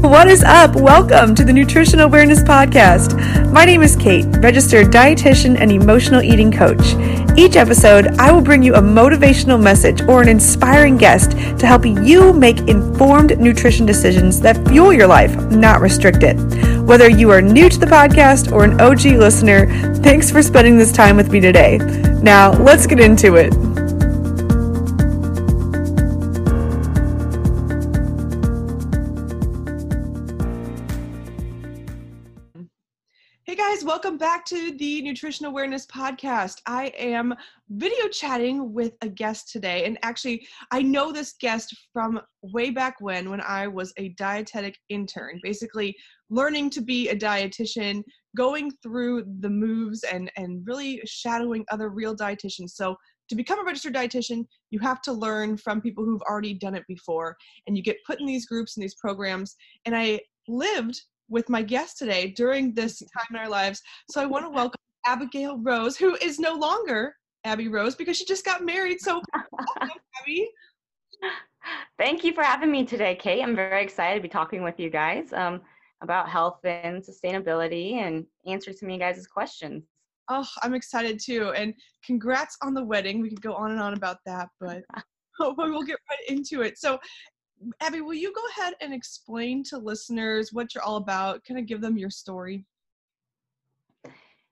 What is up? Welcome to the Nutrition Awareness Podcast. My name is Kate, registered dietitian and emotional eating coach. Each episode, I will bring you a motivational message or an inspiring guest to help you make informed nutrition decisions that fuel your life, not restrict it. Whether you are new to the podcast or an OG listener, thanks for spending this time with me today. Now, let's get into it. Welcome back to the Nutrition Awareness Podcast. I am video chatting with a guest today, and actually, I know this guest from way back when, when I was a dietetic intern, basically learning to be a dietitian, going through the moves, and and really shadowing other real dietitians. So to become a registered dietitian, you have to learn from people who've already done it before, and you get put in these groups and these programs. And I lived with my guest today during this time in our lives. So I want to welcome Abigail Rose, who is no longer Abby Rose because she just got married. So, welcome, Abby. Thank you for having me today, Kate. I'm very excited to be talking with you guys um, about health and sustainability and answering some of you guys' questions. Oh, I'm excited too. And congrats on the wedding. We could go on and on about that, but hopefully we'll get right into it. So, Abby, will you go ahead and explain to listeners what you're all about? Kind of give them your story.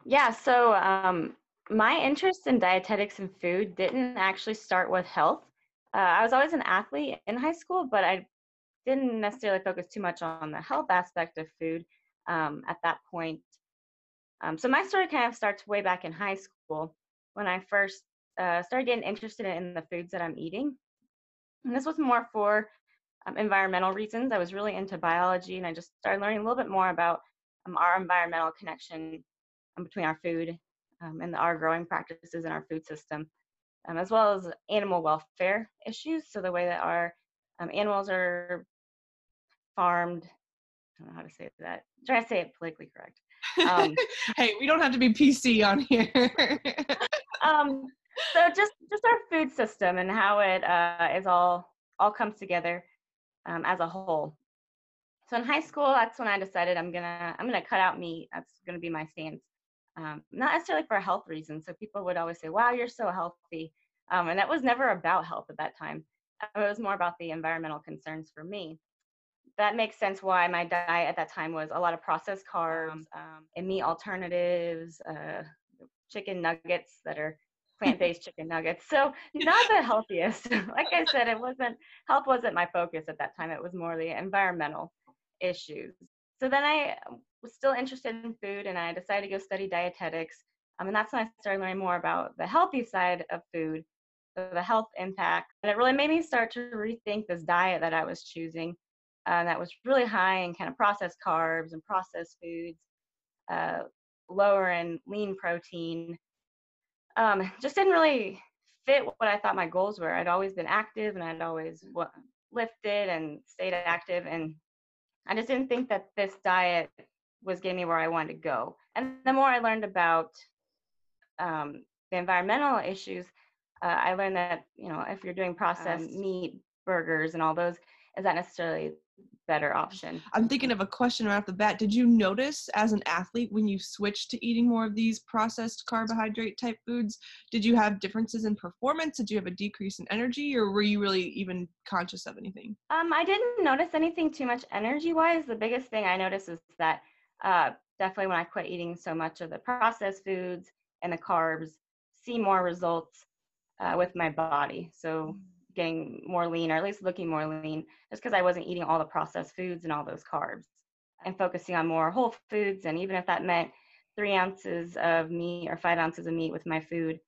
Yeah, so um, my interest in dietetics and food didn't actually start with health. Uh, I was always an athlete in high school, but I didn't necessarily focus too much on the health aspect of food um, at that point. Um, so my story kind of starts way back in high school when I first uh, started getting interested in the foods that I'm eating. And this was more for um, environmental reasons. I was really into biology and I just started learning a little bit more about um, our environmental connection um, between our food um, and our growing practices in our food system, um, as well as animal welfare issues. So, the way that our um, animals are farmed, I don't know how to say that. I'm trying to say it politically correct. hey, we don't have to be PC on here. so just just our food system and how it uh, is all all comes together um, as a whole. So in high school, that's when I decided I'm gonna I'm gonna cut out meat. That's gonna be my stance. Um, not necessarily for health reasons. So people would always say, "Wow, you're so healthy," um, and that was never about health at that time. It was more about the environmental concerns for me. That makes sense why my diet at that time was a lot of processed carbs um, and meat alternatives, uh, chicken nuggets that are plant-based chicken nuggets. So not the healthiest. like I said, it wasn't health wasn't my focus at that time. It was more the environmental issues. So then I was still interested in food and I decided to go study dietetics. Um, and that's when I started learning more about the healthy side of food, the health impact. And it really made me start to rethink this diet that I was choosing uh, that was really high in kind of processed carbs and processed foods, uh, lower in lean protein, um, just didn't really fit what I thought my goals were. I'd always been active and I'd always lifted and stayed active, and I just didn't think that this diet was getting me where I wanted to go. And the more I learned about um, the environmental issues, uh, I learned that you know if you're doing processed um, meat, burgers, and all those, is that necessarily better option. I'm thinking of a question right off the bat. Did you notice as an athlete when you switched to eating more of these processed carbohydrate type foods, did you have differences in performance? Did you have a decrease in energy or were you really even conscious of anything? Um, I didn't notice anything too much energy wise. The biggest thing I noticed is that uh, definitely when I quit eating so much of the processed foods and the carbs, see more results uh, with my body. So mm getting more lean or at least looking more lean just because I wasn't eating all the processed foods and all those carbs and focusing on more whole foods. And even if that meant three ounces of meat or five ounces of meat with my food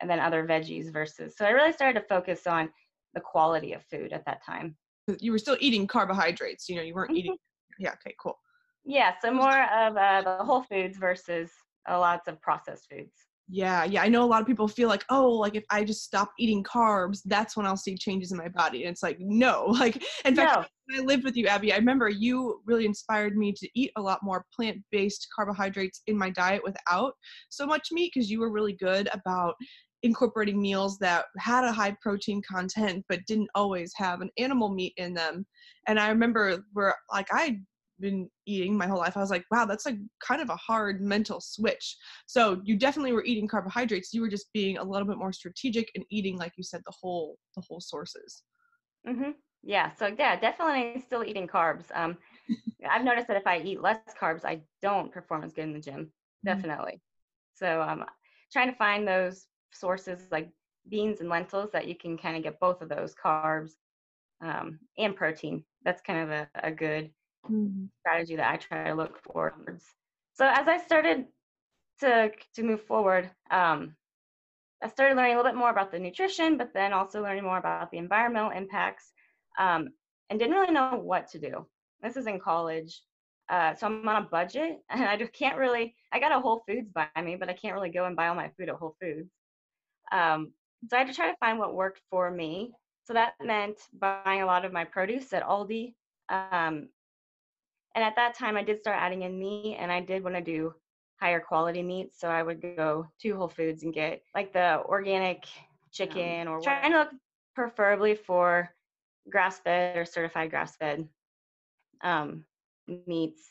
and then other veggies versus. So I really started to focus on the quality of food at that time. You were still eating carbohydrates, you know, you weren't eating. Mm-hmm. Yeah, okay, cool. Yeah, so more of uh, the whole foods versus uh, lots of processed foods. Yeah, yeah. I know a lot of people feel like, oh, like if I just stop eating carbs, that's when I'll see changes in my body. And it's like, no. Like, in fact, no. when I lived with you, Abby, I remember you really inspired me to eat a lot more plant based carbohydrates in my diet without so much meat because you were really good about incorporating meals that had a high protein content but didn't always have an animal meat in them. And I remember where like I been eating my whole life i was like wow that's like kind of a hard mental switch so you definitely were eating carbohydrates you were just being a little bit more strategic and eating like you said the whole the whole sources mm-hmm. yeah so yeah definitely still eating carbs um i've noticed that if i eat less carbs i don't perform as good in the gym mm-hmm. definitely mm-hmm. so um trying to find those sources like beans and lentils that you can kind of get both of those carbs um, and protein that's kind of a, a good mm-hmm. strategy that I try to look for. So as I started to to move forward, um, I started learning a little bit more about the nutrition, but then also learning more about the environmental impacts, um, and didn't really know what to do. This is in college, uh, so I'm on a budget, and I just can't really. I got a Whole Foods by me, but I can't really go and buy all my food at Whole Foods. Um, so I had to try to find what worked for me. So that meant buying a lot of my produce at Aldi, um, and at that time, I did start adding in meat, and I did want to do higher quality meat. So I would go to Whole Foods and get like the organic chicken or trying to look preferably for grass fed or certified grass fed um, meats,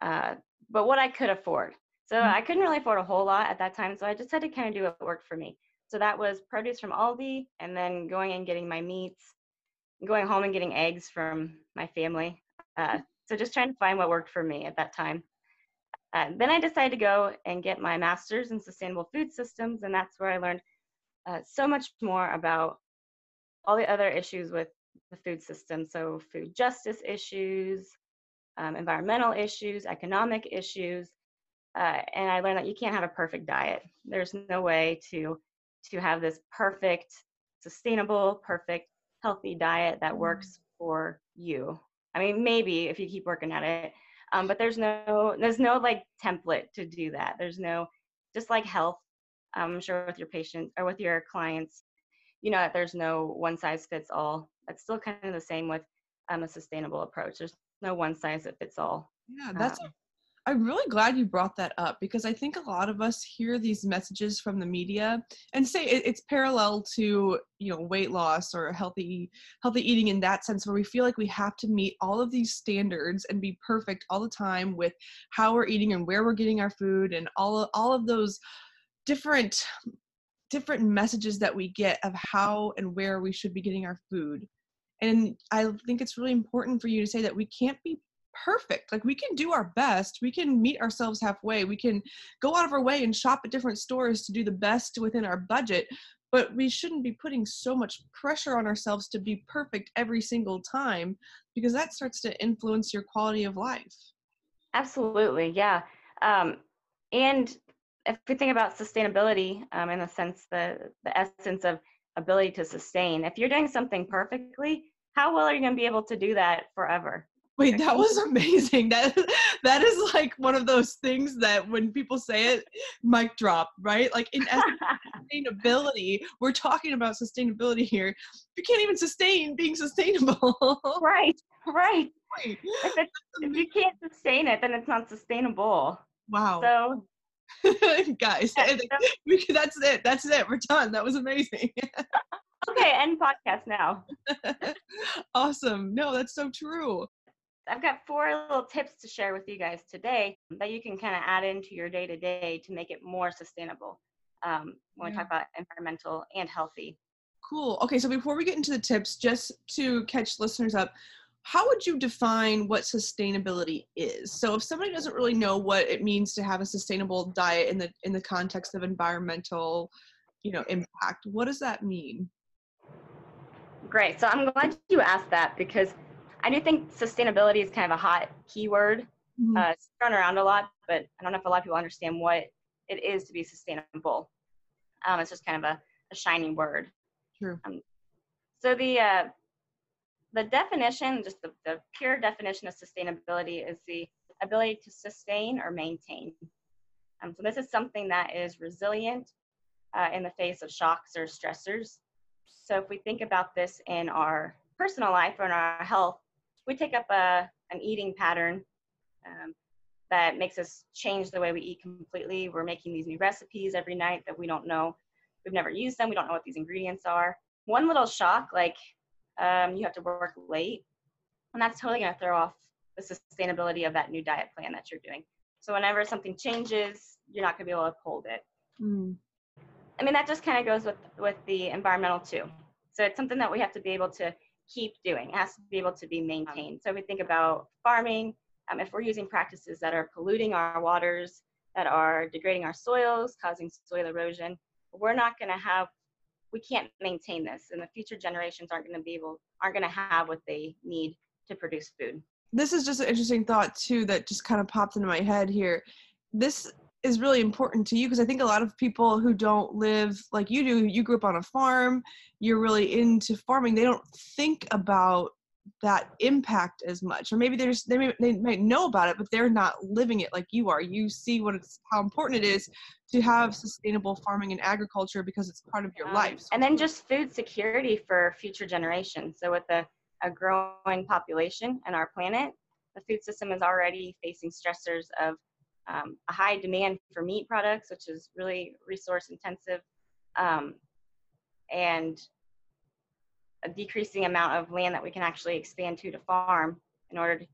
uh, but what I could afford. So mm-hmm. I couldn't really afford a whole lot at that time. So I just had to kind of do what worked for me. So that was produce from Aldi and then going and getting my meats, going home and getting eggs from my family. Uh, so just trying to find what worked for me at that time. Uh, then I decided to go and get my master's in sustainable food systems, and that's where I learned uh, so much more about all the other issues with the food system. So, food justice issues, um, environmental issues, economic issues, uh, and I learned that you can't have a perfect diet. There's no way to to have this perfect, sustainable, perfect, healthy diet that works for you I mean, maybe if you keep working at it, um, but there's no there's no like template to do that. There's no just like health. I'm sure with your patients or with your clients, you know that there's no one size fits all. That's still kind of the same with um, a sustainable approach. There's no one size that fits all. Yeah, that's um, I'm really glad you brought that up because I think a lot of us hear these messages from the media and say it, it's parallel to you know weight loss or healthy healthy eating in that sense where we feel like we have to meet all of these standards and be perfect all the time with how we're eating and where we're getting our food and all all of those different different messages that we get of how and where we should be getting our food. And i think it's really important for you to say that we can't be perfect. Like we can do our best. We can meet ourselves halfway. We can go out of our way and shop at different stores to do the best within our budget. But we shouldn't be putting so much pressure on ourselves to be perfect every single time because that starts to influence your quality of life. Absolutely, yeah. Um, and if we think about sustainability um, in the sense the the essence of ability to sustain, if you're doing something perfectly, how well are you going to be able to do that forever? Wait, that was amazing. That that is like one of those things that when people say it, mic drop, right? Like in sustainability, we're talking about sustainability here. You can't even sustain being sustainable. Right, right. If, if you can't sustain it, then it's not sustainable. Wow. So guys, that's it. That's it. We're done. That was amazing. okay, end podcast now. awesome. No, that's so true. I've got four little tips to share with you guys today that you can kind of add into your day to day to make it more sustainable um, when yeah. we talk about environmental and healthy. Cool. Okay, so before we get into the tips, just to catch listeners up, how would you define what sustainability is? So if somebody doesn't really know what it means to have a sustainable diet in the in the context of environmental, you know, impact, what does that mean? Great. So I'm glad you asked that because I do think sustainability is kind of a hot keyword. Mm-hmm. Uh, it's thrown around a lot, but I don't know if a lot of people understand what it is to be sustainable. Um, it's just kind of a, a shiny word. True. Um, so the uh, the definition, just the, the pure definition of sustainability, is the ability to sustain or maintain. Um, so this is something that is resilient uh, in the face of shocks or stressors. So if we think about this in our personal life or in our health, we take up a, an eating pattern um, that makes us change the way we eat completely. We're making these new recipes every night that we don't know we've never used them, we don't know what these ingredients are. One little shock, like um, you have to work late, and that's totally going to throw off the sustainability of that new diet plan that you're doing. So whenever something changes, you're not going to be able to uphold it. Mm. I mean, that just kind of goes with with the environmental too. So it's something that we have to be able to keep doing. It has to be able to be maintained. So we think about farming. Um, if we're using practices that are polluting our waters, that are degrading our soils, causing soil erosion, we're not going to have. We can't maintain this, and the future generations aren't going to be able, aren't going to have what they need to produce food. This is just an interesting thought too that just kind of popped into my head here. This is really important to you because I think a lot of people who don't live like you do, you grew up on a farm, you're really into farming, they don't think about that impact as much. Or maybe they're just they, may, they might know about it but they're not living it like you are. You see what it's how important it is to have sustainable farming and agriculture because it's part of your um, life. And then just food security for future generations. So with a, a growing population and our planet the food system is already facing stressors of um, a high demand for meat products, which is really resource intensive, um, and a decreasing amount of land that we can actually expand to to farm in order to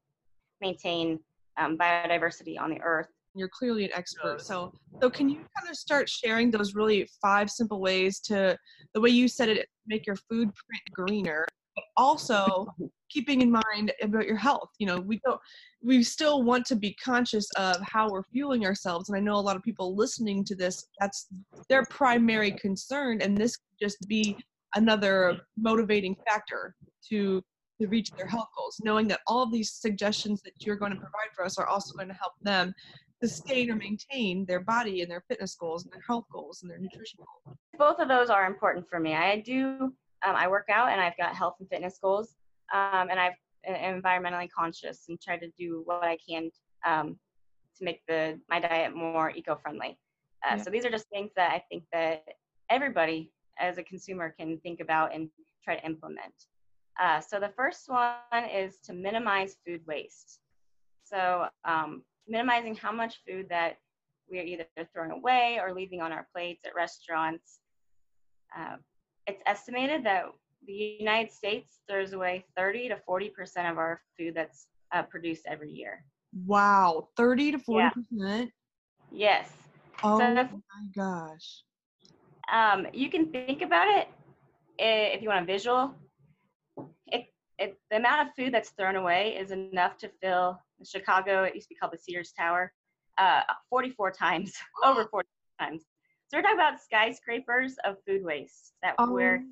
maintain um, biodiversity on the earth. You're clearly an expert. So, so can you kind of start sharing those really five simple ways to the way you said it, make your food print greener, but also keeping in mind about your health you know we don't we still want to be conscious of how we're fueling ourselves and i know a lot of people listening to this that's their primary concern and this could just be another motivating factor to to reach their health goals knowing that all of these suggestions that you're going to provide for us are also going to help them sustain or maintain their body and their fitness goals and their health goals and their nutrition goals. Both of those are important for me. I do um, i work out and i've got health and fitness goals um, and I've am environmentally conscious and try to do what I can um, to make the my diet more eco-friendly. Uh, yeah. So these are just things that I think that everybody as a consumer can think about and try to implement. Uh, so the first one is to minimize food waste. So um, minimizing how much food that we are either throwing away or leaving on our plates at restaurants. Uh, it's estimated that the United States throws away 30 to 40 percent of our food that's uh, produced every year. Wow, 30 to 40 percent. Yeah. Yes. Oh so my gosh. Um, you can think about it if you want a visual. It, it, the amount of food that's thrown away is enough to fill Chicago. It used to be called the Sears Tower, uh, 44 times, over 40 times. So we're talking about skyscrapers of food waste that oh. we're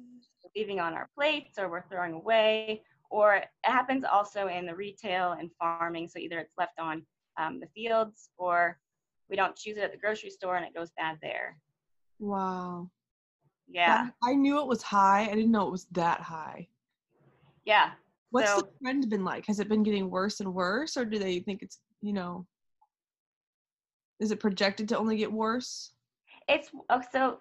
leaving on our plates or we're throwing away, or it happens also in the retail and farming. So either it's left on um, the fields or we don't choose it at the grocery store and it goes bad there. Wow. Yeah. I knew it was high. I didn't know it was that high. Yeah. What's so, the trend been like? Has it been getting worse and worse, or do they think it's, you know, is it projected to only get worse? It's oh, so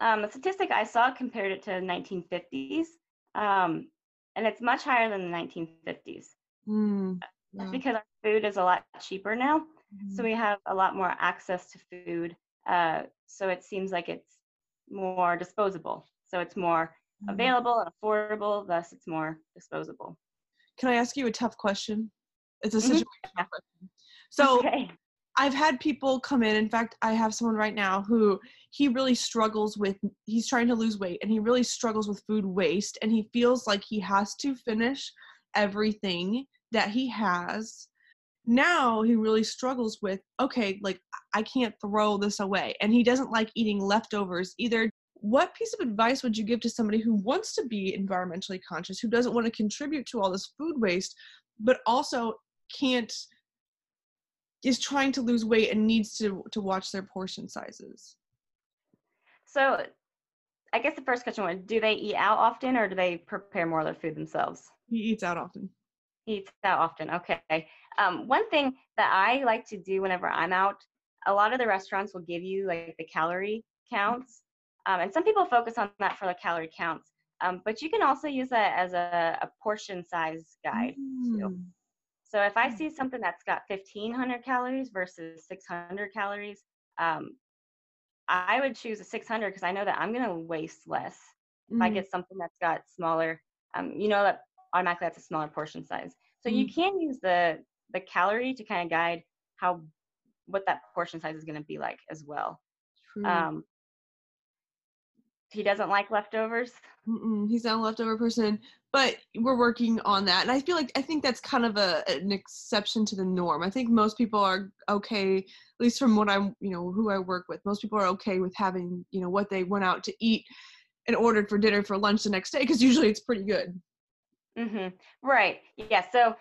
um, a statistic I saw compared it to 1950s, um, and it's much higher than the 1950s. Mm, yeah. That's because our food is a lot cheaper now, mm-hmm. so we have a lot more access to food. Uh, so it seems like it's more disposable. So it's more mm-hmm. available and affordable, thus it's more disposable. Can I ask you a tough question? It's a situation mm-hmm. So okay. I've had people come in. In fact, I have someone right now who he really struggles with, he's trying to lose weight and he really struggles with food waste. And he feels like he has to finish everything that he has. Now he really struggles with, okay, like I can't throw this away. And he doesn't like eating leftovers either. What piece of advice would you give to somebody who wants to be environmentally conscious, who doesn't want to contribute to all this food waste, but also can't? is trying to lose weight and needs to to watch their portion sizes so i guess the first question was do they eat out often or do they prepare more of their food themselves? He eats out often. He eats out often okay. Um, one thing that i like to do whenever i'm out a lot of the restaurants will give you like the calorie counts. Um, and some people focus on that for the calorie counts. Um, but you can also use that as a, a portion size guide mm. too. So if I see something that's got 1500 calories versus 600 calories, um, I would choose a 600 because I know that I'm going to waste less if I Mhm. get something that's got smaller. Um, you know that automatically that's a smaller portion size. So you Mhm. can use the the calorie to kind of guide how what that portion size is going to be like as well. True. Um, he doesn't like leftovers. Mm-mm, he's not a leftover person, but we're working on that. And I feel like I think that's kind of a an exception to the norm. I think most people are okay, at least from what I'm, you know, who I work with. Most people are okay with having, you know, what they went out to eat and ordered for dinner for lunch the next day because usually it's pretty good. hmm Right. Yeah. So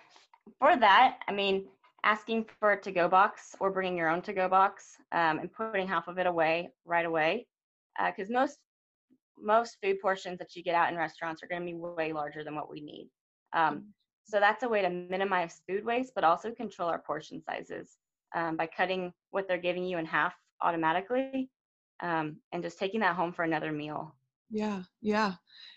for that, I mean, asking for a to-go box or bringing your own to-go box um, and putting half of it away right away, because most most food portions that you get out in restaurants are going to be way larger than what we need. Um, so that's a way to minimize food waste, but also control our portion sizes um, by cutting what they're giving you in half automatically um, and just taking that home for another meal. Yeah, yeah.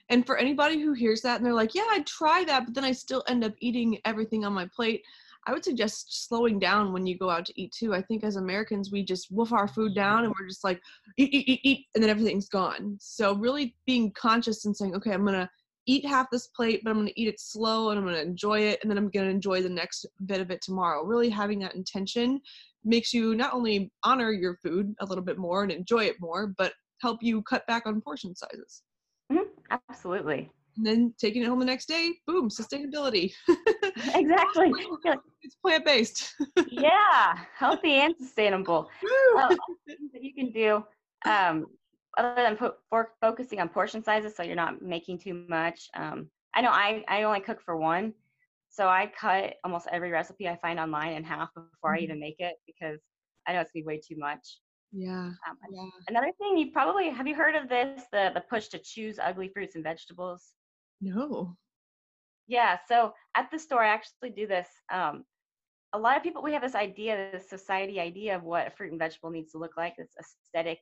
And for anybody who hears that and they're like, yeah, I'd try that, but then I still end up eating everything on my plate. I would suggest slowing down when you go out to eat too. I think as Americans, we just wolf our food down and we're just like, eat, eat, eat, eat, and then everything's gone. So really being conscious and saying, okay, I'm going to eat half this plate, but I'm going to eat it slow and I'm going to enjoy it. And then I'm going to enjoy the next bit of it tomorrow. Really having that intention makes you not only honor your food a little bit more and enjoy it more, but help you cut back on portion sizes. Mhm, Absolutely. And then taking it home the next day, boom, sustainability. Exactly. It's plant based. yeah, healthy and sustainable. Well, that you can do um, other than put, for focusing on portion sizes so you're not making too much. Um, I know I, I only cook for one, so I cut almost every recipe I find online in half before I Mhm. even make it because I know it's gonna be way too much. yeah. Um, Yeah. another thing you probably have you heard of this the the push to choose ugly fruits and vegetables? No. Yeah, so at the store, I actually do this. Um, a lot of people, we have this idea, this society idea of what a fruit and vegetable needs to look like, this aesthetic,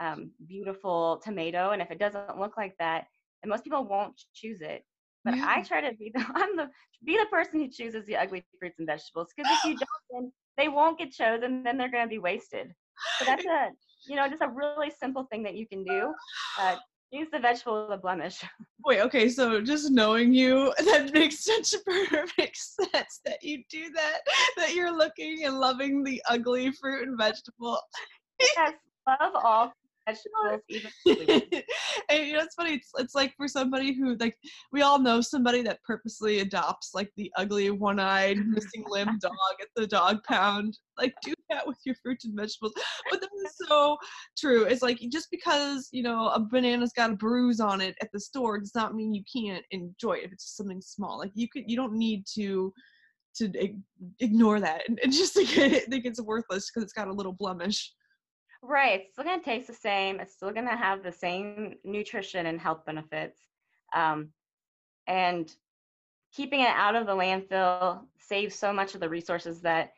um, beautiful tomato. And if it doesn't look like that, then most people won't choose it. But I try to be the, I'm the, be the person who chooses the ugly fruits and vegetables. Because if you don't, then they won't get chosen, then they're going to be wasted. So that's a, you know, just a really simple thing that you can do. Uh, use the vegetable with a blemish. Wait, okay, so just knowing you, that makes such perfect sense that you do that, that you're looking and loving the ugly fruit and vegetable. yes, love all vegetables, even and you know it's funny it's, it's like for somebody who like we all know somebody that purposely adopts like the ugly one-eyed missing limb dog at the dog pound. Like do that with your fruits and vegetables. But that is so true it's like just because you know a banana's got a bruise on it at the store does not mean you can't enjoy it if it's just something small. Like you could you don't need to to ignore that and, and just think, it, think it's worthless because it's got a little blemish Right. It's still going to taste the same. It's still going to have the same nutrition and health benefits. Um, and keeping it out of the landfill saves so much of the resources that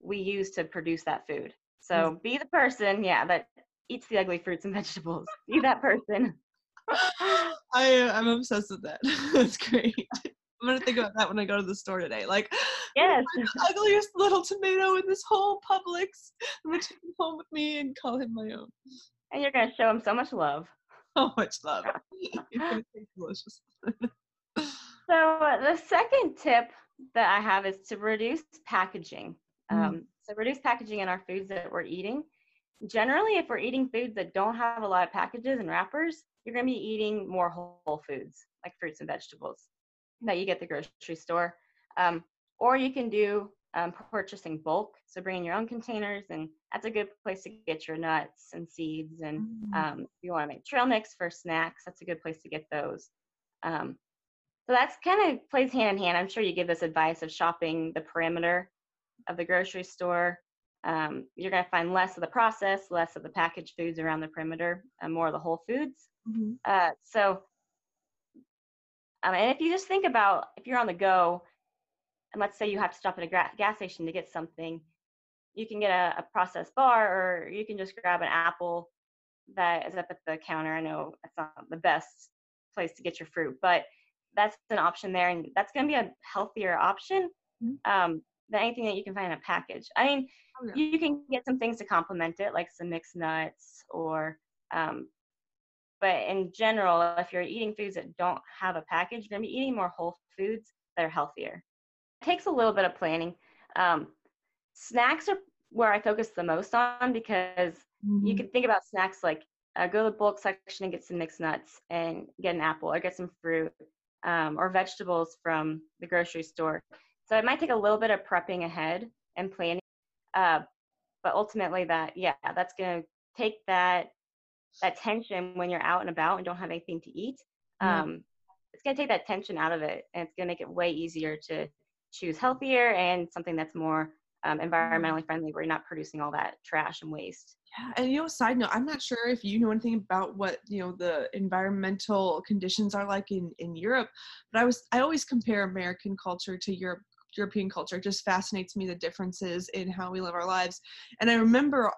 we use to produce that food. So be the person, yeah, that eats the ugly fruits and vegetables. Be that person. I I'm obsessed with that. That's great. I'm gonna think about that when I go to the store today. Like, Yes. the ugliest little tomato in this whole Publix. I'm gonna take him home with me and call him my own. And you're to show him so much love. So much love. Gonna delicious. So uh, the second tip that I have is to reduce packaging. Mm. Um, so reduce packaging in our foods that we're eating. Generally, if we're eating foods that don't have a lot of packages and wrappers, you're going to be eating more whole foods like fruits and vegetables that you get the grocery store. Um, or you can do um, purchasing bulk, so bring in your own containers, and that's a good place to get your nuts and seeds. And Mm. um, if you want to make trail mix for snacks, that's a good place to get those. Um, so that's kind of plays hand in hand. I'm sure you give this advice of shopping the perimeter of the grocery store. Um, you're going to find less of the processed, less of the packaged foods around the perimeter, and more of the whole foods. Mhm. Uh, so, um, and if you just think about if you're on the go, and let's say you have to stop at a gra- gas station to get something, you can get a, a processed bar, or you can just grab an apple that is up at the counter. I know that's not the best place to get your fruit, but that's an option there, and that's going to be a healthier option Mhm. um, than anything that you can find in a package. I mean, oh, yeah. you can get some things to complement it, like some mixed nuts or um, but in general, if you're eating foods that don't have a package, you're gonna be eating more whole foods that are healthier. It takes a little bit of planning. Um, snacks are where I focus the most on because mm-hmm. you can think about snacks like uh, go to the bulk section and get some mixed nuts and get an apple or get some fruit um, or vegetables from the grocery store. So it might take a little bit of prepping ahead and planning, uh, but ultimately that yeah that's going to take that that tension when you're out and about and don't have anything to eat. Um, It's going to take that tension out of it, and it's going to make it way easier to choose healthier and something that's more um, mm-hmm. environmentally friendly, where you're not producing all that trash and waste. Yeah, and you know, side note, I'm not sure if you know anything about what you know the environmental conditions are like in in Europe, but I was I always compare American culture to Europe European culture. It just fascinates me the differences in how we live our lives. And I remember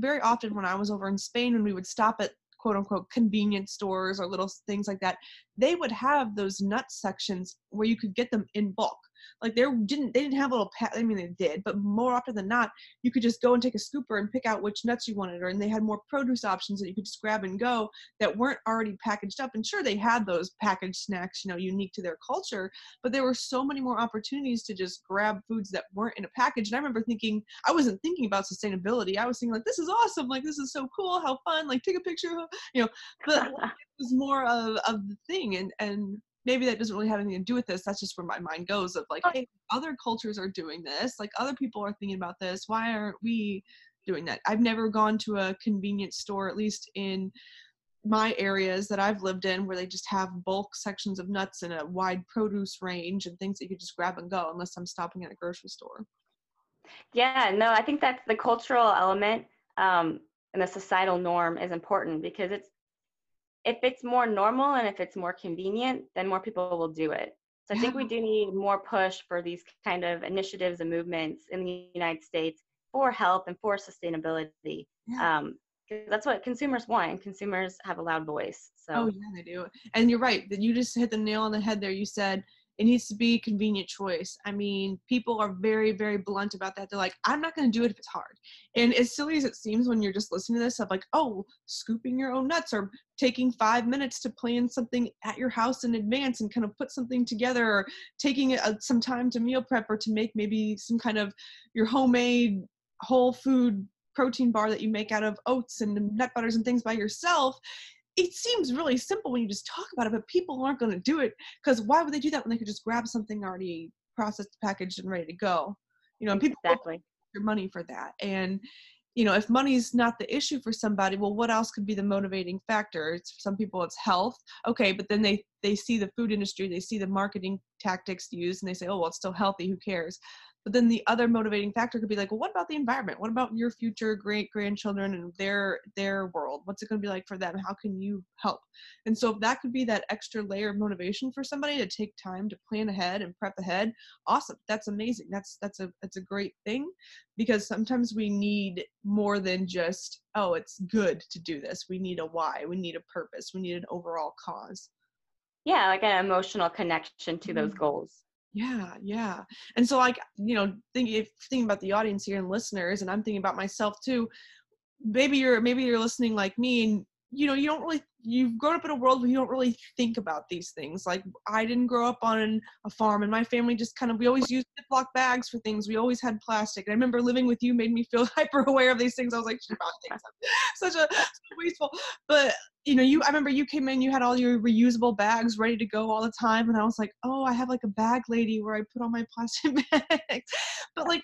very often when I was over in Spain, when we would stop at quote unquote convenience stores or little things like that, they would have those nut sections where you could get them in bulk. Like they didn't they didn't have a little pat. I mean they did, but more often than not, you could just go and take a scooper and pick out which nuts you wanted, or and they had more produce options that you could just grab and go that weren't already packaged up. And sure, they had those packaged snacks, you know, unique to their culture, but there were so many more opportunities to just grab foods that weren't in a package. And I remember thinking, I wasn't thinking about sustainability. I was thinking like, this is awesome, like this is so cool, how fun, like take a picture, you know. But it was more of of the thing, and and maybe that doesn't really have anything to do with this. That's just where my mind goes of like, hey, other cultures are doing this. Like other people are thinking about this. Why aren't we doing that? I've never gone to a convenience store, at least in my areas that I've lived in, where they just have bulk sections of nuts and a wide produce range and things that you could just grab and go, unless I'm stopping at a grocery store. Yeah, no, I think that's the cultural element um, and the societal norm is important because it's if it's more normal and if it's more convenient, then more people will do it. So I think we do need more push for these kind of initiatives and movements in the United States for health and for sustainability. Yeah. Um, that's what consumers want, and consumers have a loud voice. So. Oh yeah, they do. And you're right. That you just hit the nail on the head there. You said it needs to be a convenient choice. I mean, people are very, very blunt about that. They're like, I'm not going to do it if it's hard. And as silly as it seems when you're just listening to this, of like, oh, scooping your own nuts or taking five minutes to plan something at your house in advance and kind of put something together or taking a, some time to meal prep or to make maybe some kind of your homemade whole food protein bar that you make out of oats and nut butters and things by yourself it seems really simple when you just talk about it, but people aren't going to do it because why would they do that when they could just grab something already processed, packaged, and ready to go? You know, and people exactly your money for that. And you know, if money's not the issue for somebody, well, what else could be the motivating factor? It's for some people it's health. Okay, but then they they see the food industry, they see the marketing tactics used, and they say, oh, well, it's still healthy. Who cares? But then the other motivating factor could be like, well, what about the environment? What about your future great grandchildren and their their world? What's it going to be like for them? How can you help? And so if that could be that extra layer of motivation for somebody to take time to plan ahead and prep ahead, awesome. That's amazing. That's that's a that's a great thing because sometimes we need more than just oh, it's good to do this. We need a why. We need a purpose. We need an overall cause. Yeah, like an emotional connection to those mm-hmm. goals yeah yeah. And so like you know thinking thinking about the audience here and listeners and i'm thinking about myself too maybe you're maybe you're listening like me and you know you don't really you've grown up in a world where you don't really think about these things. Like i didn't grow up on a farm and my family just kind of we always used ziploc bags for things. We always had plastic. And i remember living with you made me feel hyper aware of these things. I was like such a wasteful but you know you i remember you came in you had all your reusable bags ready to go all the time and i was like oh i have like a bag lady where i put all my plastic bags. But like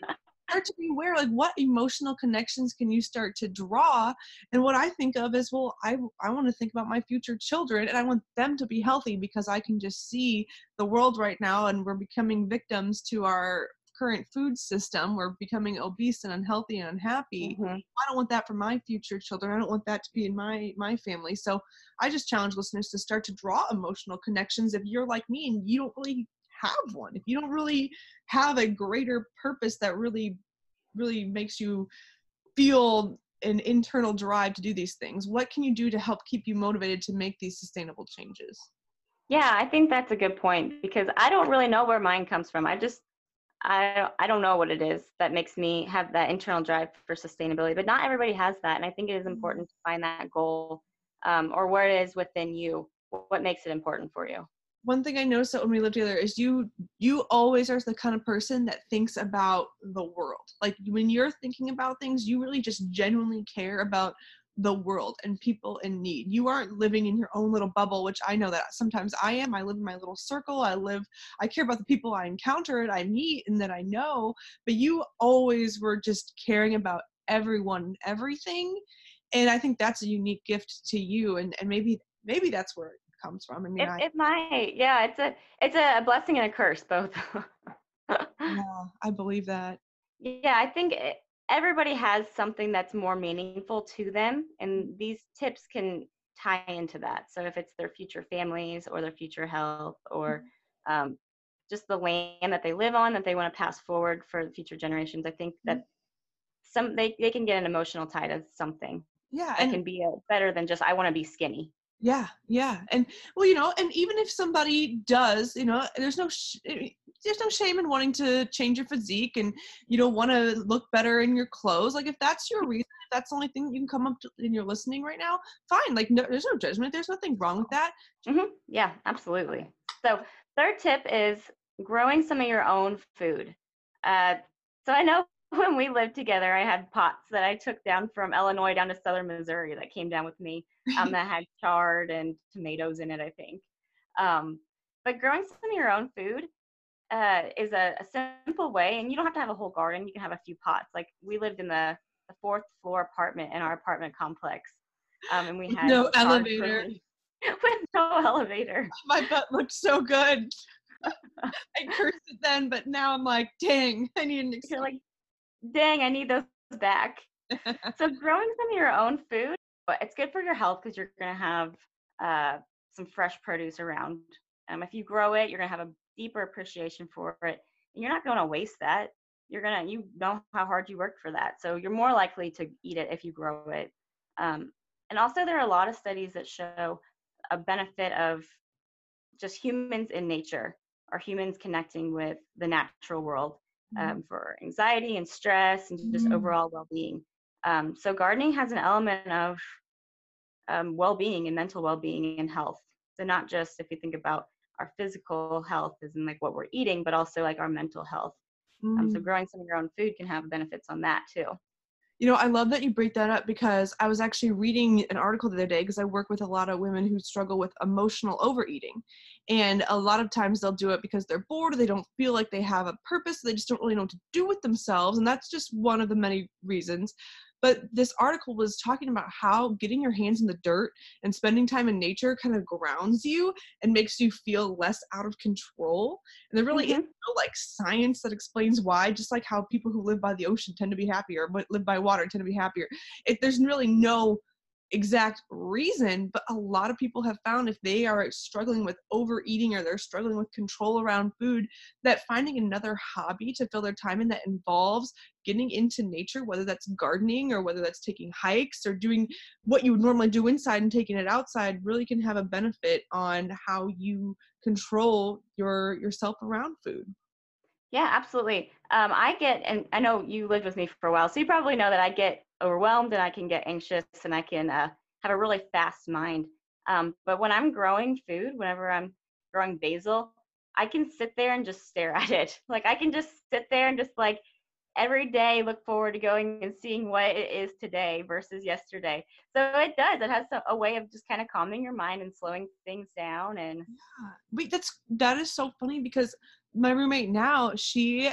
start to be aware like what emotional connections can you start to draw? And what i think of is well i i want to think about my future children and i want them to be healthy because i can just see the world right now and we're becoming victims to our current food system. We're becoming obese and unhealthy and unhappy. Mm-hmm. i don't want that for my future children. I don't want that to be in my my family. So i just challenge listeners to start to draw emotional connections if you're like me and you don't really have one if you don't really have a greater purpose that really really makes you feel an internal drive to do these things what can you do to help keep you motivated to make these sustainable changes yeah i think that's a good point because i don't really know where mine comes from i just I I don't know what it is that makes me have that internal drive for sustainability, but not everybody has that, and I think it is Mm-hmm. important to find that goal um, or where it is within you, what makes it important for you. One thing I noticed that when we lived together is you you always are the kind of person that thinks about the world. Like when you're thinking about things, you really just genuinely care about the world and people in need. You aren't living in your own little bubble, which I know that sometimes I am. I live in my little circle. I live I care about the people I encounter and I meet and that I know, but you always were just caring about everyone and everything. And I think that's a unique gift to you and and maybe maybe that's where comes from. I mean, It, I, it might, yeah. It's a it's a blessing and a curse both. yeah, I believe that. yeah, I think it, everybody has something that's more meaningful to them, and these tips can tie into that. So if it's their future families or their future health or um, just the land that they live on that they want to pass forward for future generations, I think that some they, they can get an emotional tie to something Yeah, and can be uh better than just I want to be skinny. Yeah, yeah, and well, you know, and even if somebody does, you know, there's no sh- eh, there's no shame in wanting to change your physique and you know want to look better in your clothes. Like if that's your reason, if that's the only thing you can come up to, and you're listening right now, fine. Like no, there's no judgment. There's nothing wrong with that. hmm Yeah, absolutely. So, third tip is growing some of your own food. Uh, so, I know when we lived together, I had pots that I took down from Illinois down to southern Missouri that came down with me um, that had chard and tomatoes in it, I think. Um, but growing some of your own food uh, is a, a simple way, and you don't have to have a whole garden. You can have a few pots. Like we lived in the, the fourth floor apartment in our apartment complex, um, and we had no elevator. with no elevator. My butt looked so good. I cursed it then, but now I'm like, dang, I need an You're excuse. like, dang, I need those back. so growing some of your own food, but it's good for your health because you're gonna have uh, some fresh produce around. Um, if you grow it, you're gonna have a deeper appreciation for it, and you're not gonna waste that. You're gonna, you know how hard you worked for that, so you're more likely to eat it if you grow it. Um, and also, there are a lot of studies that show a benefit of just humans in nature, or humans connecting with the natural world um, for anxiety and stress and just Mm. overall well-being. Um, so gardening has an element of um, well-being and mental well-being and health. So not just if you think about our physical health as in like what we're eating, but also like our mental health. Um, so Mm. growing some of your own food can have benefits on that too. You know, I love that you break that up because I was actually reading an article the other day because I work with a lot of women who struggle with emotional overeating. And a lot of times they'll do it because they're bored or they don't feel like they have a purpose. They just don't really know what to do with themselves. And that's just one of the many reasons. But this article was talking about how getting your hands in the dirt and spending time in nature kind of grounds you and makes you feel less out of control. And there really is Mhm. no like science that explains why, just like how people who live by the ocean tend to be happier, but live by water tend to be happier. It, there's really no exact reason, but a lot of people have found if they are struggling with overeating or they're struggling with control around food, that finding another hobby to fill their time in that involves getting into nature, whether that's gardening or whether that's taking hikes or doing what you would normally do inside and taking it outside, really can have a benefit on how you control your yourself around food. Yeah, absolutely. Um, I get, and I know you lived with me for a while, so you probably know that I get overwhelmed and I can get anxious and I can uh, have a really fast mind. Um, but when I'm growing food, whenever I'm growing basil, I can sit there and just stare at it. Like I can just sit there and just like every day look forward to going and seeing what it is today versus yesterday. So it does. It has a, way of just kind of calming your mind and slowing things down. And Yeah. Wait, that's that is so funny because my roommate now, she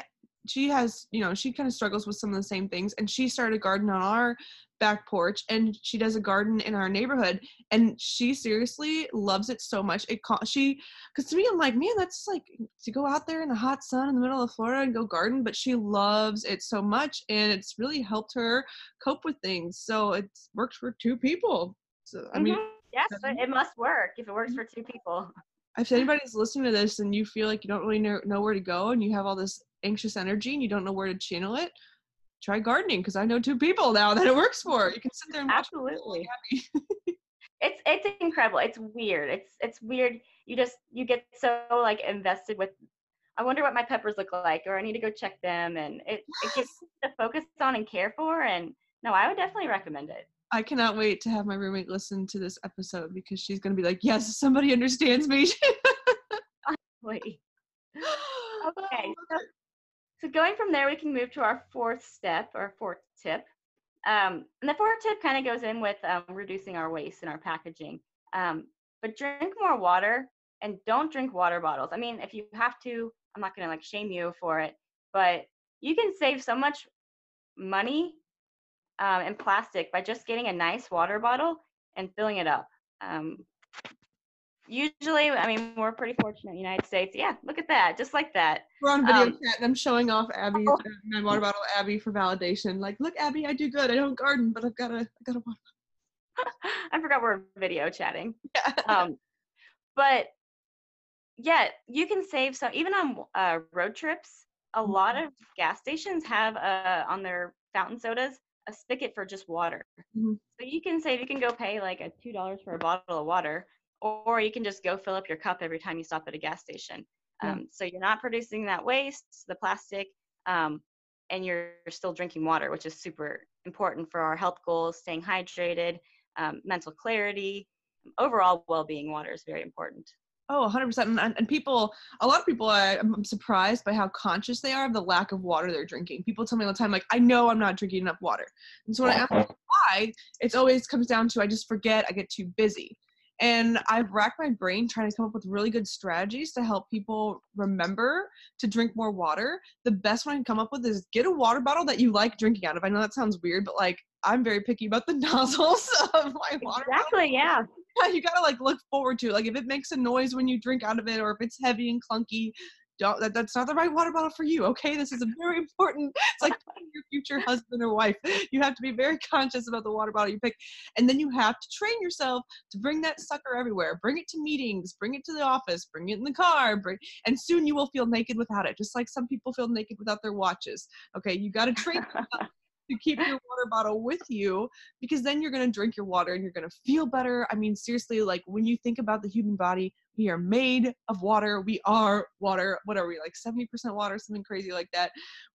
she has, you know, she kind of struggles with some of the same things and she started a garden on our back porch and she does a garden in our neighborhood and she seriously loves it so much. It ca- she cuz to me I'm like, man, that's like to go out there in the hot sun in the middle of Florida and go garden, but she loves it so much and it's really helped her cope with things. So it's worked for two people. So I mean, Mhm. yes, it must work if it works for two people. If anybody's listening to this and you feel like you don't really know, know where to go and you have all this anxious energy and you don't know where to channel it, try gardening because I know two people now that it works for. You can sit there and Absolutely. it's it's incredible it's weird it's it's weird you just you get so like invested with I wonder what my peppers look like, or I need to go check them, and it it gets to focus on and care for. And no, I would definitely recommend it. I cannot wait to have my roommate listen to this episode because she's gonna be like, "Yes, somebody understands me." Wait. Okay. So, so going from there, we can move to our fourth step or fourth tip. Um, and the fourth tip kind of goes in with um, reducing our waste in our packaging. Um, but drink more water and don't drink water bottles. I mean, if you have to, I'm not going to like shame you for it, but you can save so much money um, in plastic by just getting a nice water bottle and filling it up. Um, usually, I mean, we're pretty fortunate in the United States. Yeah, look at that, just like that. We're on video um, chat and I'm showing off Abby, oh. my water bottle, Abby, for validation. Like, look, Abby, I do good. I don't garden, but I've got a, I got a water I forgot we're video chatting. Yeah. Um, but yeah, you can save some even on uh, road trips. A lot mm-hmm. of gas stations have uh, on their fountain sodas a spigot for just water. Mm-hmm. So you can save. You can go pay like a two dollars for a bottle of water, or you can just go fill up your cup every time you stop at a gas station. Um, so you're not producing that waste, the plastic, um, and you're still drinking water, which is super important for our health goals, staying hydrated, um, mental clarity, overall well-being. Water is very important. Oh, 100%. And, and people, a lot of people, I, I'm surprised by how conscious they are of the lack of water they're drinking. People tell me all the time, like, I know I'm not drinking enough water. And so when I ask uh-huh. why, it always comes down to I just forget, I get too busy. And I've racked my brain trying to come up with really good strategies to help people remember to drink more water. The best one I can come up with is get a water bottle that you like drinking out of. I know that sounds weird, but like I'm very picky about the nozzles of my water. Bottle. Exactly, bottle. yeah. You gotta like look forward to it. Like if it makes a noise when you drink out of it, or if it's heavy and clunky, don't that, that's not the right water bottle for you okay? This is a very important it's like your future husband or wife. You have to be very conscious about the water bottle you pick and then you have to train yourself to bring that sucker everywhere. Bring it to meetings bring it to the office bring it in the car bring and soon you will feel naked without it just like some people feel naked without their watches okay? You got to train to keep your water bottle with you because then you're going to drink your water and you're going to feel better. I mean, seriously, like when you think about the human body, we are made of water. We are water. What are we, like 70% water, something crazy like that?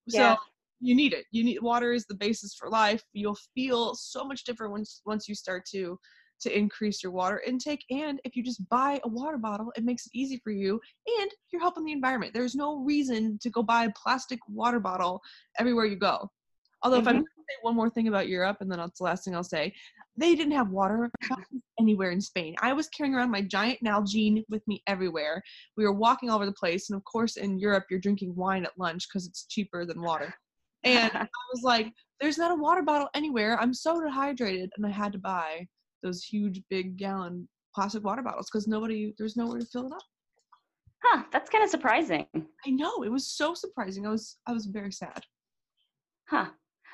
Yeah. So you need it. You need water is the basis for life. You'll feel so much different once once you start to to increase your water intake. And if you just buy a water bottle, it makes it easy for you and you're helping the environment. There's no reason to go buy a plastic water bottle everywhere you go. Although, mm-hmm. if I'm going to say one more thing about Europe, and then that's the last thing I'll say, they didn't have water anywhere in Spain. I was carrying around my giant Nalgene with me everywhere. We were walking all over the place, and of course, in Europe, you're drinking wine at lunch because it's cheaper than water. And I was like, "There's not a water bottle anywhere. I'm so dehydrated," and I had to buy those huge, big gallon plastic water bottles because nobody, there's nowhere to fill it up. Huh? That's kind of surprising. I know it was so surprising. I was, I was very sad. Huh?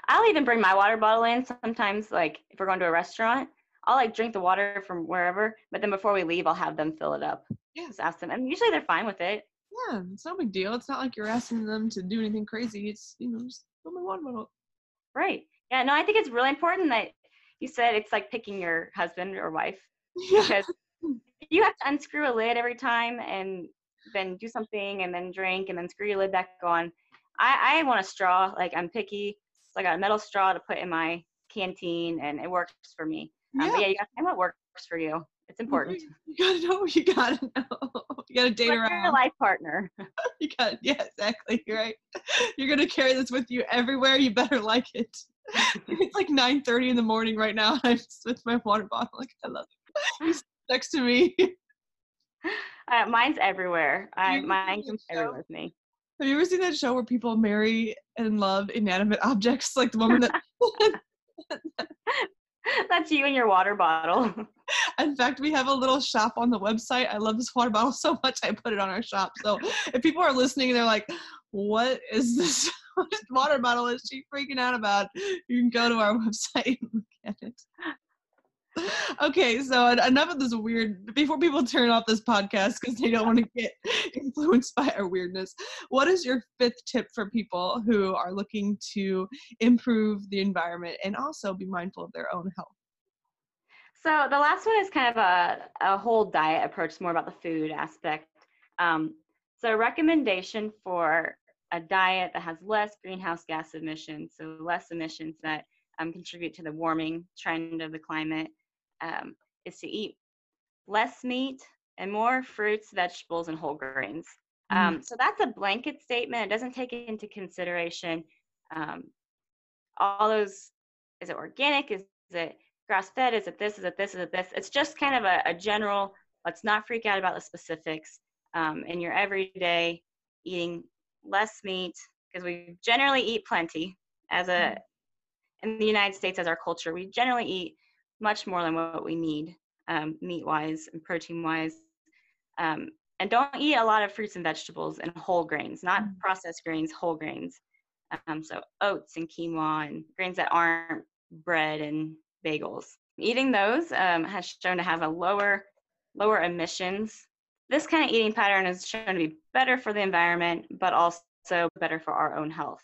I'll even bring my water bottle in sometimes, like if we're going to a restaurant. I'll like drink the water from wherever, but then before we leave, I'll have them fill it up. Yeah. Just ask them. And usually they're fine with it. Yeah, it's no big deal. It's not like you're asking them to do anything crazy. It's, you know, just fill my water bottle. Right. Yeah, no, I think it's really important that you said it's like picking your husband or wife. Yeah. Because you have to unscrew a lid every time and then do something and then drink and then screw your lid back on. I, I want a straw. Like I'm picky. So I got a metal straw to put in my canteen, and it works for me. Um, yeah. yeah, you got to find what works for you. It's important. You gotta know. You gotta know. You gotta date like around. Your life partner. you got yeah, exactly. You're right. You're gonna carry this with you everywhere. You better like it. it's like 9:30 in the morning right now. I'm just with my water bottle. Like I love it. Next to me. Uh, mine's everywhere. I, mine comes everywhere with me. Have you ever seen that show where people marry and love inanimate objects, like the woman that? That's you and your water bottle. In fact, we have a little shop on the website. I love this water bottle so much, I put it on our shop. So if people are listening and they're like, "What is this water bottle? Is she freaking out about?" You can go to our website and look at it okay, so enough of this weird. Before people turn off this podcast because they don't want to get influenced by our weirdness, what is your fifth tip for people who are looking to improve the environment and also be mindful of their own health? So the last one is kind of a, a whole diet approach, more about the food aspect. Um, So, a recommendation for a diet that has less greenhouse gas emissions, so less emissions that um, contribute to the warming trend of the climate, um, is to eat less meat and more fruits, vegetables, and whole grains. Mm. Um, so that's a blanket statement. It doesn't take into consideration um, all those. Is it organic? Is, is it grass fed? Is it this? Is it this? Is it this? It's just kind of a, a general. Let's not freak out about the specifics. Um, in your everyday eating less meat because we generally eat plenty as a mm. in the United States as our culture. We generally eat much more than what we need um, meat wise and protein wise. Um, and don't eat a lot of fruits and vegetables and whole grains, not mm. processed grains, whole grains. Um, so oats and quinoa and grains that aren't bread and bagels. Eating those um, has shown to have a lower lower emissions. This kind of eating pattern is shown to be better for the environment, but also better for our own health.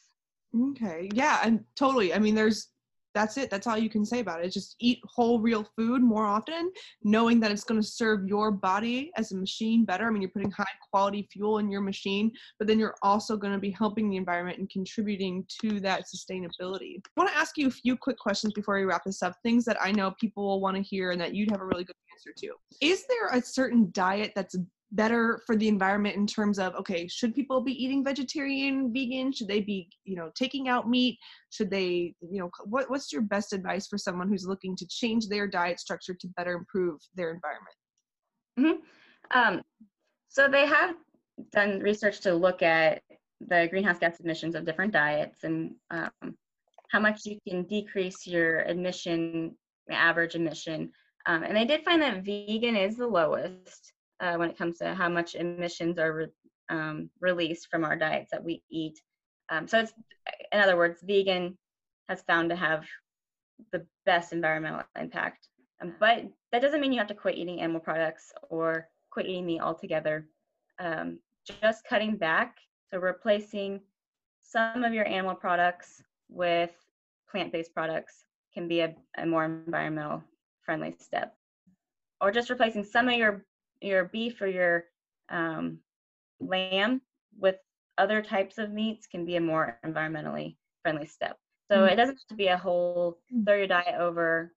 Okay. Yeah, and totally. I mean, there's that's it. That's all you can say about it. Just eat whole, real food more often, knowing that it's going to serve your body as a machine better. I mean, you're putting high quality fuel in your machine, but then you're also going to be helping the environment and contributing to that sustainability. I want to ask you a few quick questions before we wrap this up. Things that I know people will want to hear and that you'd have a really good answer to. Is there a certain diet that's better for the environment in terms of okay should people be eating vegetarian vegan? Should they be you know taking out meat? Should they you know what, what's your best advice for someone who's looking to change their diet structure to better improve their environment? Mm-hmm. um, so they have done research to look at the greenhouse gas emissions of different diets and um, how much you can decrease your emission average emission. Um, and they did find that vegan is the lowest uh, when it comes to how much emissions are re- um, released from our diets that we eat. Um, so it's, in other words, vegan has found to have the best environmental impact. Um, but that doesn't mean you have to quit eating animal products or quit eating meat altogether. Um, just cutting back, so replacing some of your animal products with plant-based products can be a, a more environmental friendly step. Or just replacing some of your your beef or your um, lamb with other types of meats can be a more environmentally friendly step. So mm-hmm. it doesn't have to be a whole mm. throw your diet over.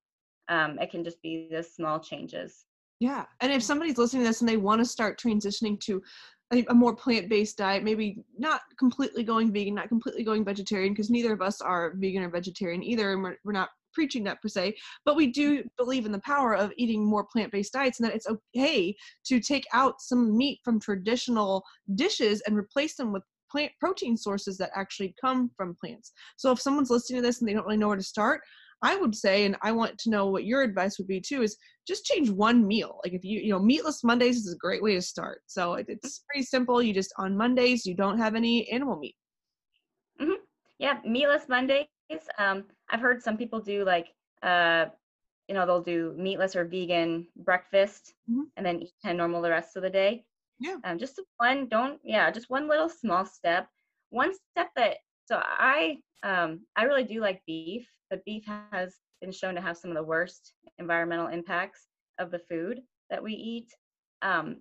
Um, it can just be the small changes. Yeah, and if somebody's listening to this and they want to start transitioning to a, a more plant-based diet, maybe not completely going vegan, not completely going vegetarian, because neither of us are vegan or vegetarian either, and we're, we're not preaching that per se, but we do believe in the power of eating more plant based diets and that it's okay to take out some meat from traditional dishes and replace them with plant protein sources that actually come from plants. So if someone's listening to this and they don't really know where to start, I would say, and I want to know what your advice would be too, is just change one meal. Like if you, you know, meatless Mondays is a great way to start. So it's pretty simple. You just on Mondays you don't have any animal meat. Mm-hmm. Yeah, meatless Mondays. Um, I've heard some people do like, uh, you know, they'll do meatless or vegan breakfast mm-hmm. and then eat kind of normal the rest of the day. Yeah. Um, just one, don't, yeah, just one little small step. One step that, so I, um, I really do like beef, but beef has been shown to have some of the worst environmental impacts of the food that we eat. Um,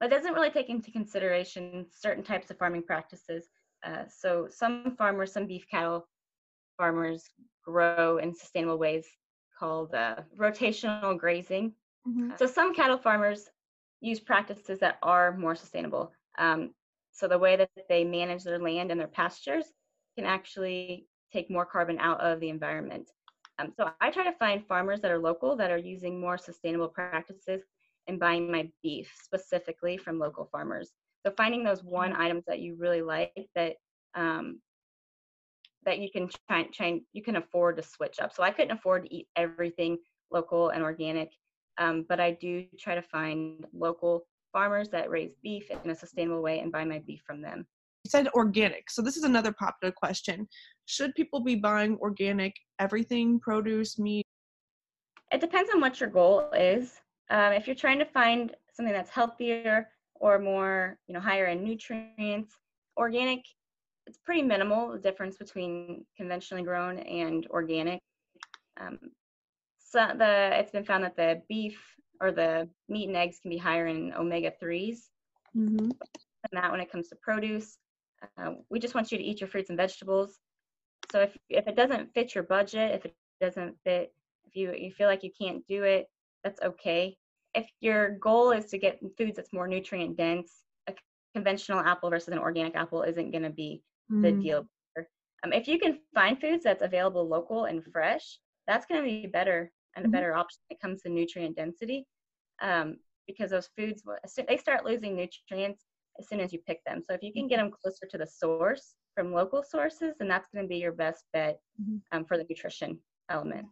but doesn't really take into consideration certain types of farming practices. Uh, so some farmers, some beef cattle farmers grow in sustainable ways called uh, rotational grazing. Mm-hmm. So some cattle farmers use practices that are more sustainable. Um, so the way that they manage their land and their pastures can actually take more carbon out of the environment. Um, so I try to find farmers that are local that are using more sustainable practices and buying my beef specifically from local farmers. So finding those one mm-hmm. items that you really like that um, that you can try, try you can afford to switch up. So I couldn't afford to eat everything local and organic, um, but I do try to find local farmers that raise beef in a sustainable way and buy my beef from them. You said organic. So this is another popular question. Should people be buying organic everything, produce, meat? It depends on what your goal is. Um, if you're trying to find something that's healthier or more, you know, higher in nutrients, organic it's pretty minimal the difference between conventionally grown and organic. Um, so the it's been found that the beef or the meat and eggs can be higher in omega 3s. Mm-hmm. than that when it comes to produce. Uh, we just want you to eat your fruits and vegetables. So if if it doesn't fit your budget, if it doesn't fit, if you you feel like you can't do it, that's okay. If your goal is to get foods that's more nutrient dense, a conventional apple versus an organic apple isn't going to be mm. the deal. Um, if you can find foods that's available local and fresh, that's going to be better and a mm-hmm. better option when it comes to nutrient density. Um, because those foods they start losing nutrients as soon as you pick them. So if you can get mm-hmm. them closer to the source from local sources, then that's going to be your best bet mm-hmm. um, for the nutrition element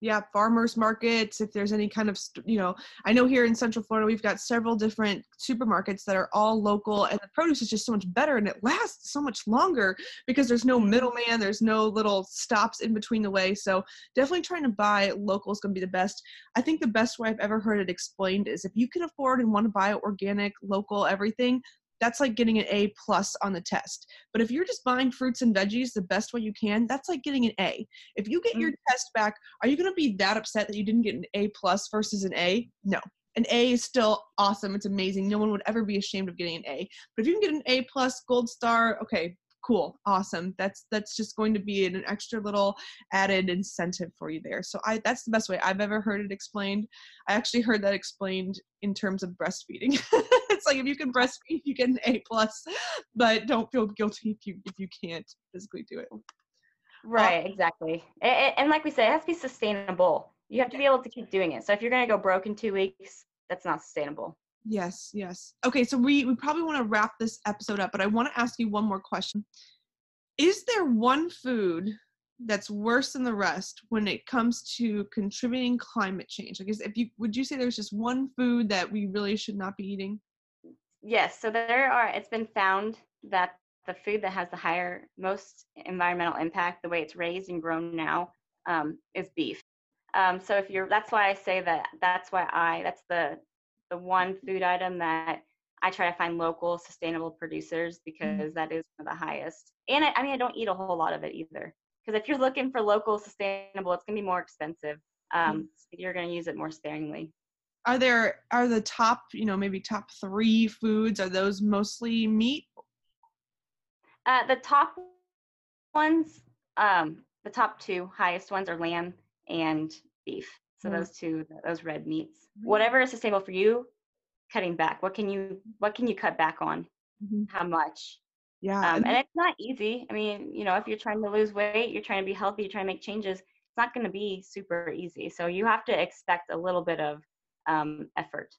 yeah farmers markets if there's any kind of you know i know here in central florida we've got several different supermarkets that are all local and the produce is just so much better and it lasts so much longer because there's no mm-hmm. middleman there's no little stops in between the way so definitely trying to buy local is going to be the best i think the best way i've ever heard it explained is if you can afford and want to buy organic local everything that's like getting an A plus on the test. But if you're just buying fruits and veggies the best way you can, that's like getting an A. If you get mm-hmm. your test back, are you going to be that upset that you didn't get an A plus versus an A? No. An A is still awesome. It's amazing. No one would ever be ashamed of getting an A. But if you can get an A plus, gold star, okay, cool awesome that's that's just going to be an extra little added incentive for you there so i that's the best way i've ever heard it explained i actually heard that explained in terms of breastfeeding it's like if you can breastfeed you get an a plus but don't feel guilty if you if you can't physically do it right um, exactly and, and like we said it has to be sustainable you have to be able to keep doing it so if you're going to go broke in two weeks that's not sustainable Yes, yes. Okay, so we, we probably want to wrap this episode up, but I want to ask you one more question. Is there one food that's worse than the rest when it comes to contributing climate change? I guess if you would you say there's just one food that we really should not be eating? Yes, so there are it's been found that the food that has the higher most environmental impact, the way it's raised and grown now, um, is beef. Um, so if you're that's why I say that that's why I that's the the one food item that I try to find local sustainable producers mm-hmm. because that is one of the highest. And I, I mean, I don't eat a whole lot of it either. Because if you're looking for local sustainable, it's going to be more expensive. Um, mm-hmm. so you're going to use it more sparingly. Are there are the top, you know, maybe top three foods? Are those mostly meat? Uh, the top ones, um, the top two highest ones are lamb and beef. So mm-hmm. those two, those red meats whatever is sustainable for you cutting back what can you what can you cut back on mm-hmm. how much yeah um, and it's not easy i mean you know if you're trying to lose weight you're trying to be healthy you're trying to make changes it's not going to be super easy so you have to expect a little bit of um, effort.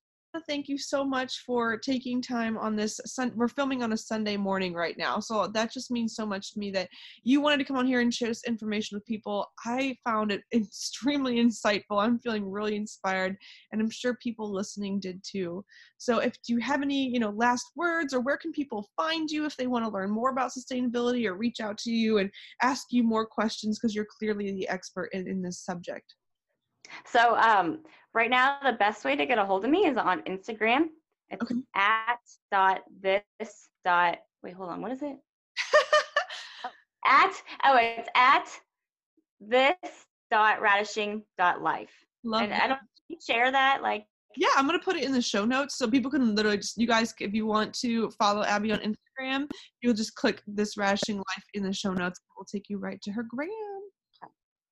Thank you so much for taking time on this sun we're filming on a sunday morning right now so that just means so much to me that you wanted to come on here and share this information with people. I found it extremely insightful i'm feeling really inspired and i'm sure people listening did too. So if do you have any you know last words or where can people find you if they want to learn more about sustainability or reach out to you and ask you more questions because you're clearly the expert in, in this subject? So um, right now, the best way to get a hold of me is on Instagram. It's okay. at dot this dot. Wait, hold on. What is it? oh, at oh, it's at this dot radishing dot life. Love and that. I don't share that like. Yeah, I'm gonna put it in the show notes so people can literally just you guys if you want to follow Abby on Instagram, you'll just click this radishing life in the show notes. It will take you right to her gram.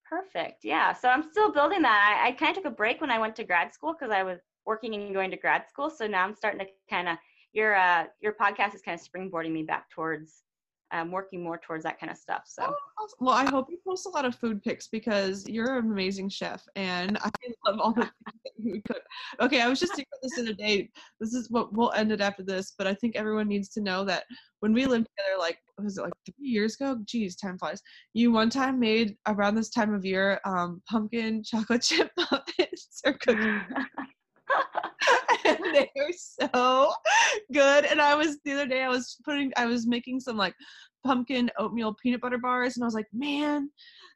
Perfect. Yeah. So I'm still building that. I, I kind of took a break when I went to grad school because I was working and going to grad school. So now I'm starting to kind of your uh your podcast is kind of springboarding me back towards um, working more towards that kind of stuff. So, oh, well, I hope you post a lot of food pics because you're an amazing chef, and I love all the things that you cook. Okay, I was just thinking about this the other day. This is what we'll end it after this, but I think everyone needs to know that when we lived together, like was it like three years ago? Geez, time flies. You one time made around this time of year um, pumpkin chocolate chip muffins or cookies. and they were so good. And I was the other day I was putting I was making some like pumpkin oatmeal peanut butter bars and I was like, man,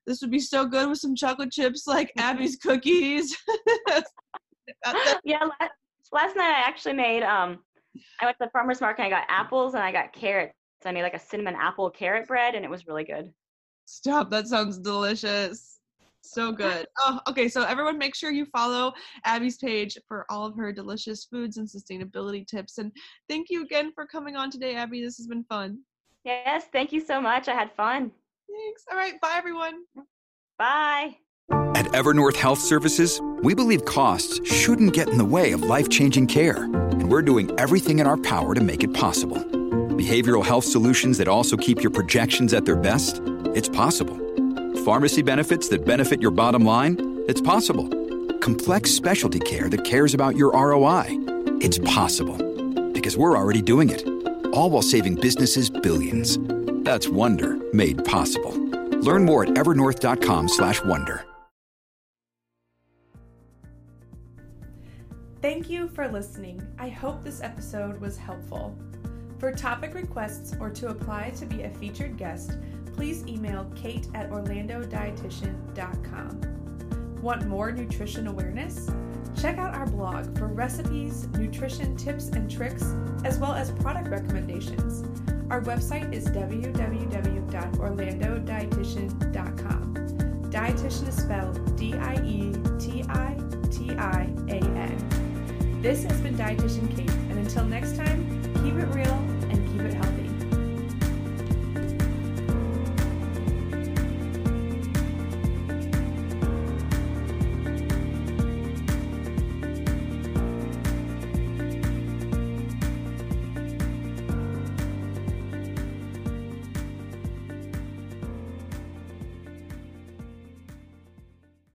this would be so good with some chocolate chips like Abby's cookies. yeah, last, last night I actually made um I went to the farmer's market and I got apples and I got carrots. I made like a cinnamon apple carrot bread and it was really good. Stop, that sounds delicious. So good. Oh, okay. So everyone, make sure you follow Abby's page for all of her delicious foods and sustainability tips. And thank you again for coming on today, Abby. This has been fun. Yes, thank you so much. I had fun. Thanks. All right. Bye, everyone. Bye. At Evernorth Health Services, we believe costs shouldn't get in the way of life changing care. And we're doing everything in our power to make it possible. Behavioral health solutions that also keep your projections at their best? It's possible. Pharmacy benefits that benefit your bottom line? It's possible. Complex specialty care that cares about your ROI? It's possible. Because we're already doing it. All while saving businesses billions. That's Wonder made possible. Learn more at evernorth.com/wonder. Thank you for listening. I hope this episode was helpful. For topic requests or to apply to be a featured guest, please email kate at orlandodietitian.com. Want more nutrition awareness? Check out our blog for recipes, nutrition tips and tricks, as well as product recommendations. Our website is www.orlandodietitian.com. Dietitian is spelled D I E T I T I A N. This has been Dietitian Kate, and until next time, keep it real and keep it healthy.